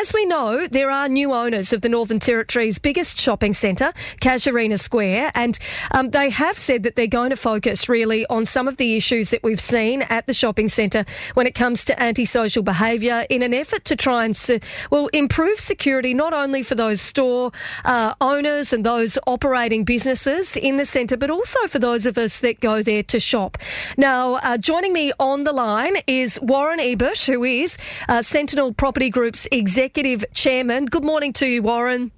as we know, there are new owners of the Northern Territory's biggest shopping centre, Casuarina Square, and um, they have said that they're going to focus really on some of the issues that we've seen at the shopping centre when it comes to antisocial behaviour in an effort to try and, se- well, improve security not only for those store uh, owners and those operating businesses in the centre, but also for those of us that go there to shop. Now, uh, joining me on the line is Warren Ebert, who is uh, Sentinel Property Group's Executive Chairman. Good morning to you, Warren.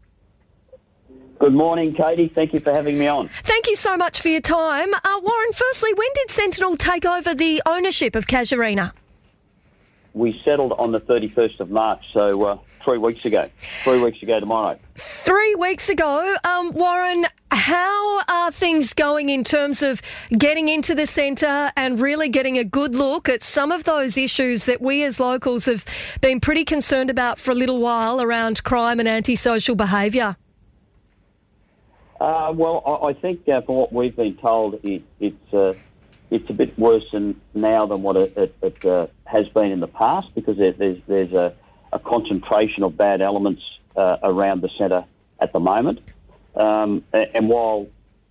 Good morning, Katie. Thank you for having me on. Thank you so much for your time. Uh, Warren, firstly, when did Sentinel take over the ownership of Casuarina? We settled on the 31st of March, so uh, three weeks ago. Three weeks ago tomorrow. Three weeks ago, um, Warren, how are things going in terms of getting into the centre and really getting a good look at some of those issues that we as locals have been pretty concerned about for a little while around crime and antisocial behaviour? Uh, well, I, think uh, from what we've been told, it, it's uh, it's a bit worse than now than what it, it, it uh, has been in the past because there, there's there's a, a, concentration of bad elements uh, around the centre at the moment. Um, and while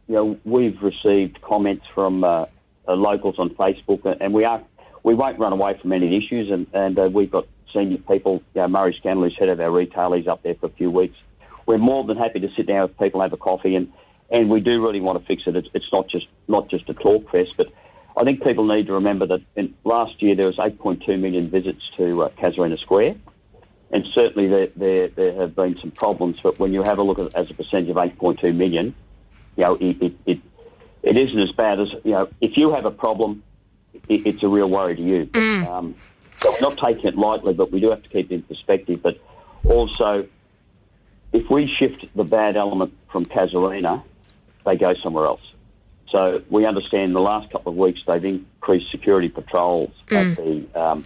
you know we've received comments from uh, locals on Facebook, and we are we won't run away from any issues, and, and we've got senior people. You know, Murray Scannell, who's head of our retail, he's up there for a few weeks we're more than happy to sit down with people, have a coffee, and, and we do really want to fix it. It's, it's not just not just a talk fest, but I think people need to remember that in, last year there was 8.2 million visits to uh, Casuarina Square, and certainly there, there, there have been some problems. But when you have a look at it as a percentage of 8.2 million, you know it, it, it, it isn't as bad as you know if you have a problem, it, it's a real worry to you. Mm. Um, so we're not taking it lightly, but we do have to keep it in perspective. But also if we shift the bad element from Casuarina, they go somewhere else. So we understand the last couple of weeks they've increased security patrols mm. at the um,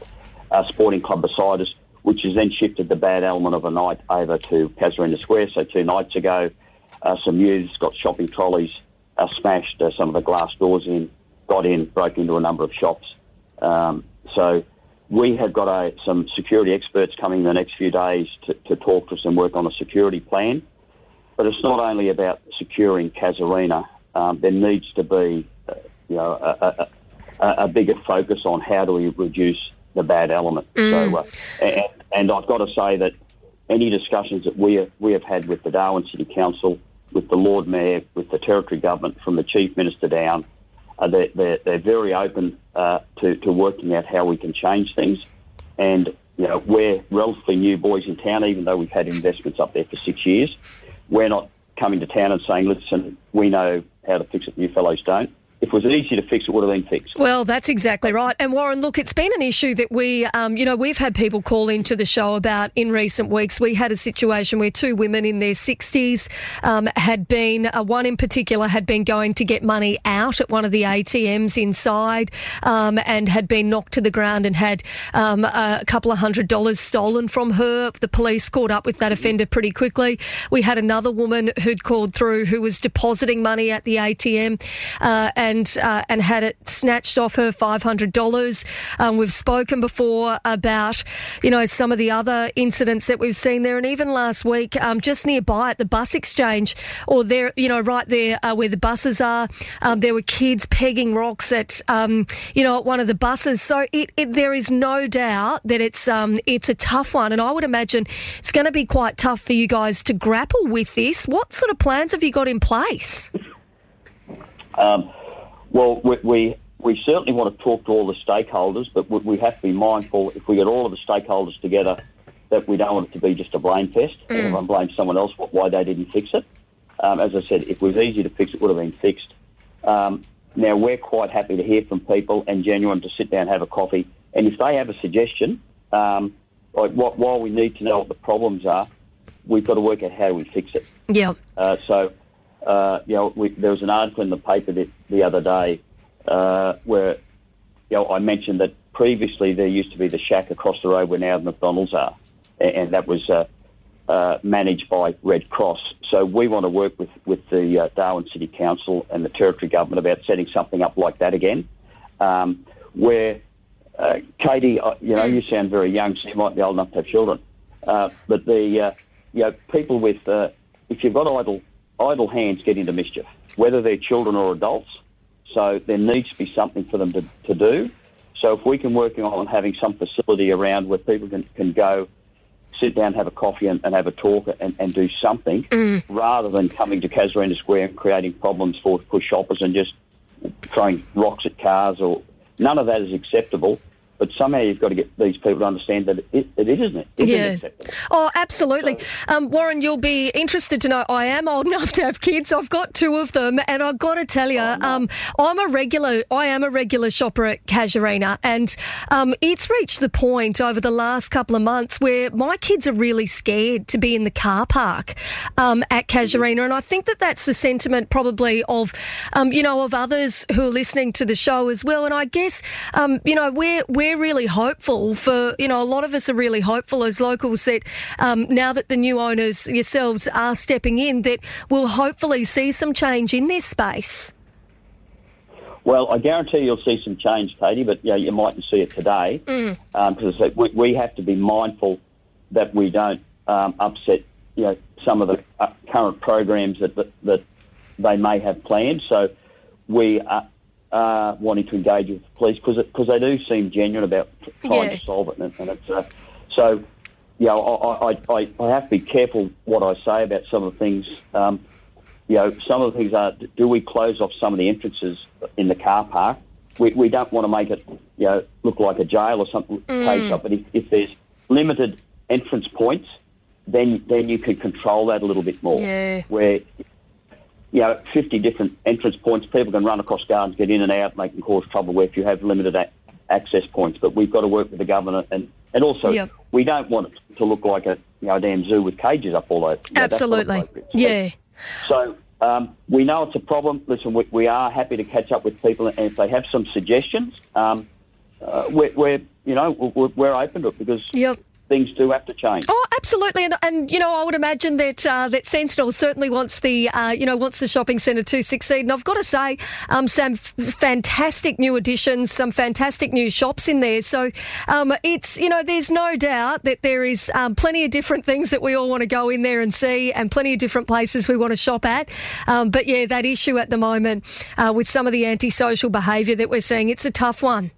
uh, sporting club beside us, which has then shifted the bad element of a night over to Casuarina Square. So two nights ago, uh, some youths got shopping trolleys, uh, smashed uh, some of the glass doors in, got in, broke into a number of shops. Um, so we have got a, some security experts coming in the next few days to, to talk to us and work on a security plan. But it's not only about securing Casuarina. Um, there needs to be, uh, you know, a, a, a, bigger focus on how do we reduce the bad element. Mm. So, uh, and, and, I've got to say that any discussions that we have, we have had with the Darwin City Council, with the Lord Mayor, with the Territory Government, from the Chief Minister down, uh, they're, they're, they're, very open uh, to, to working out how we can change things. And, you know, we're relatively new boys in town, even though we've had investments up there for six years. We're not coming to town and saying, listen, we know how to fix it, you fellows don't if it was easy to fix, it would have been fixed. Well, that's exactly right. And Warren, look, it's been an issue that we, um, you know, we've had people call into the show about in recent weeks. We had a situation where two women in their 60s um, had been, uh, one in particular had been going to get money out at one of the ATMs inside um, and had been knocked to the ground and had um, a couple of hundred dollars stolen from her. The police caught up with that offender pretty quickly. We had another woman who'd called through who was depositing money at the ATM uh, and and uh, and had it snatched off her five hundred dollars. Um, we've spoken before about you know some of the other incidents that we've seen there, and even last week, um, just nearby at the bus exchange, or there, you know, right there uh, where the buses are, um, there were kids pegging rocks at um, you know at one of the buses. So it, it, there is no doubt that it's um, it's a tough one, and I would imagine it's going to be quite tough for you guys to grapple with this. What sort of plans have you got in place? Um, well, we, we, we certainly want to talk to all the stakeholders, but we have to be mindful if we get all of the stakeholders together that we don't want it to be just a blame fest. Mm. Everyone blames someone else why they didn't fix it. Um, as I said, if it was easy to fix, it would have been fixed. Um, now, we're quite happy to hear from people and genuine to sit down and have a coffee. And if they have a suggestion, um, like what, while we need to know what the problems are, we've got to work out how we fix it. Yeah. Uh, so uh, you know, we, there was an article in the paper the, the other day uh, where, you know, I mentioned that previously there used to be the shack across the road where now the McDonald's are, and, and that was uh, uh, managed by Red Cross. So we want to work with with the uh, Darwin City Council and the Territory Government about setting something up like that again, um, where uh, Katie, uh, you know, you sound very young, so you might be old enough to have children. Uh, but the you know people with if you've got idle idle hands get into mischief, whether they're children or adults. So there needs to be something for them to, to do. So if we can work on having some facility around where people can, can go, sit down, have a coffee and, and have a talk and, and do something, mm. rather than coming to Casuarina Square and creating problems for, for shoppers and just throwing rocks at cars or none of that is acceptable. But somehow you've got to get these people to understand that it, it isn't it. It yeah. Oh, absolutely. So, um, Warren, you'll be interested to know I am old enough to have kids. I've got two of them, and I've got to tell you, oh, no. um, I'm a regular. I am a regular shopper at Casuarina, and um, it's reached the point over the last couple of months where my kids are really scared to be in the car park um, at Casuarina, and I think that that's the sentiment probably of, um, you know, of others who are listening to the show as well. And I guess, um, you know, we're we're we're really hopeful for, you know, a lot of us are really hopeful as locals that um, now that the new owners yourselves are stepping in, that we'll hopefully see some change in this space. Well, I guarantee you'll see some change, Katie, but you, know, you mightn't see it today because mm. um, we, we, have to be mindful that we don't um, upset you know, some of the uh, current programs that, that, that they may have planned. So we are, uh, wanting to engage with the police because they do seem genuine about trying yeah. to solve it, and, and it's uh, so. You know, I, I, I, have to be careful what I say about some of the things. Um, you know, some of the things are: do we close off some of the entrances in the car park? We, we don't want to make it, you know, look like a jail or something. Mm. But if, if there's limited entrance points, then then you can control that a little bit more. Yeah. Where you know, 50 different entrance points. People can run across gardens, get in and out, and they can cause trouble where if you have limited a- access points. But we've got to work with the government, and, and also yep. we don't want it to look like a you know a damn zoo with cages up all over. You know, Absolutely, yeah. So um, we know it's a problem. Listen, we, we, are happy to catch up with people, and if they have some suggestions, um, uh, we're, we're, you know we're, we're open to it because yep things do have to change. Oh, absolutely, and, and you know, I would imagine that uh, that Sentinel certainly wants the uh, you know wants the shopping centre to succeed. And I've got to say, um, some f- fantastic new additions, some fantastic new shops in there. So um, it's you know, there's no doubt that there is um, plenty of different things that we all want to go in there and see, and plenty of different places we want to shop at. Um, but yeah, that issue at the moment uh, with some of the antisocial behaviour that we're seeing, it's a tough one.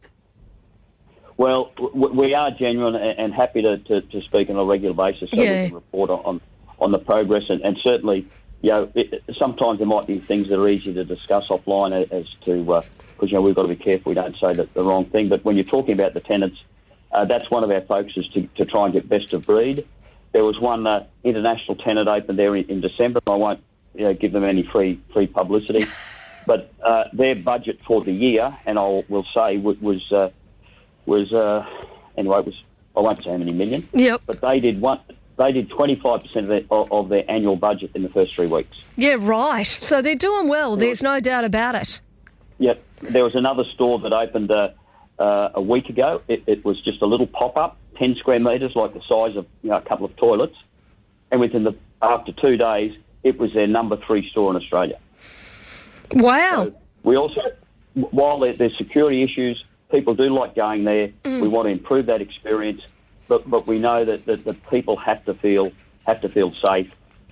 Well, we are genuine and happy to, to, to speak on a regular basis so yeah. we can report on, on the progress. And, and certainly, you know, it, sometimes there might be things that are easy to discuss offline as to, because, uh, you know, we've got to be careful we don't say the, the wrong thing. But when you're talking about the tenants, uh, that's one of our focuses to, to try and get best of breed. There was one uh, international tenant opened there in, in December. I won't you know, give them any free free publicity. But uh, their budget for the year, and I will say, was uh, was uh, anyway. It was I won't say how many million. Yep. But they did one. They did 25% of their, of their annual budget in the first three weeks. Yeah, right. So they're doing well. There's no doubt about it. Yep. There was another store that opened uh, uh, a week ago. It, it, was just a little pop up, 10 square metres, like the size of you know, a couple of toilets. And within the after two days, it was their number three store in Australia. Wow. So we also, while there's security issues, people do like going there. Mm. We want to improve that experience, but but we know that, that, that people have to feel have to feel safe,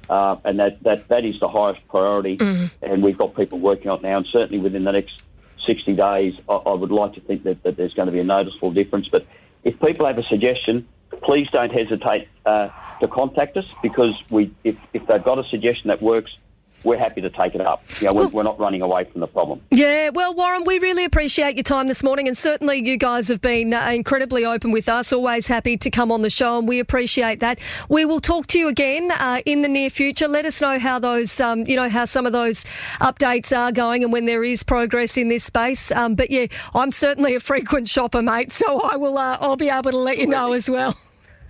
uh, and that, that that is the highest priority. Mm. And we've got people working on it now, and certainly within the next 60 days, I, I would like to think that, that there's going to be a noticeable difference. But if people have a suggestion, please don't hesitate uh, to contact us because we if, if they've got a suggestion that works, we're happy to take it up. You know, we're, we're, not running away from the problem. Yeah, well, Warren, we really appreciate your time this morning, and certainly you guys have been uh, incredibly open with us. Always happy to come on the show, and we appreciate that. We will talk to you again uh, in the near future. Let us know how those, um, you know, how some of those updates are going, and when there is progress in this space. Um, but yeah, I'm certainly a frequent shopper, mate, so I will. Uh, I'll be able to let you know as well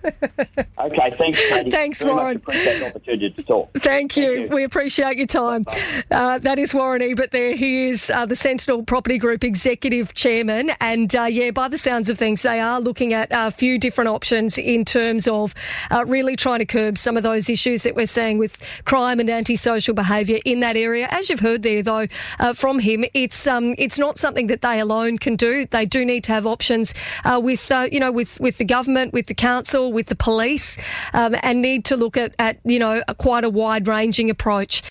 okay, thanks, Katie. Thanks, Very Warren. appreciate the opportunity to talk. Thank you. Thank you. We appreciate your time. Uh, that is Warren Ebert there. He is uh, the Sentinel Property Group Executive Chairman. And uh, yeah, by the sounds of things, they are looking at a few different options in terms of uh, really trying to curb some of those issues that we're seeing with crime and antisocial behaviour in that area. As you've heard there, though, uh, from him, it's um, it's not something that they alone can do. They do need to have options uh, with, you know, with, with the government, with the council, with the police um, and need to look at, at you know, a, quite a wide ranging approach.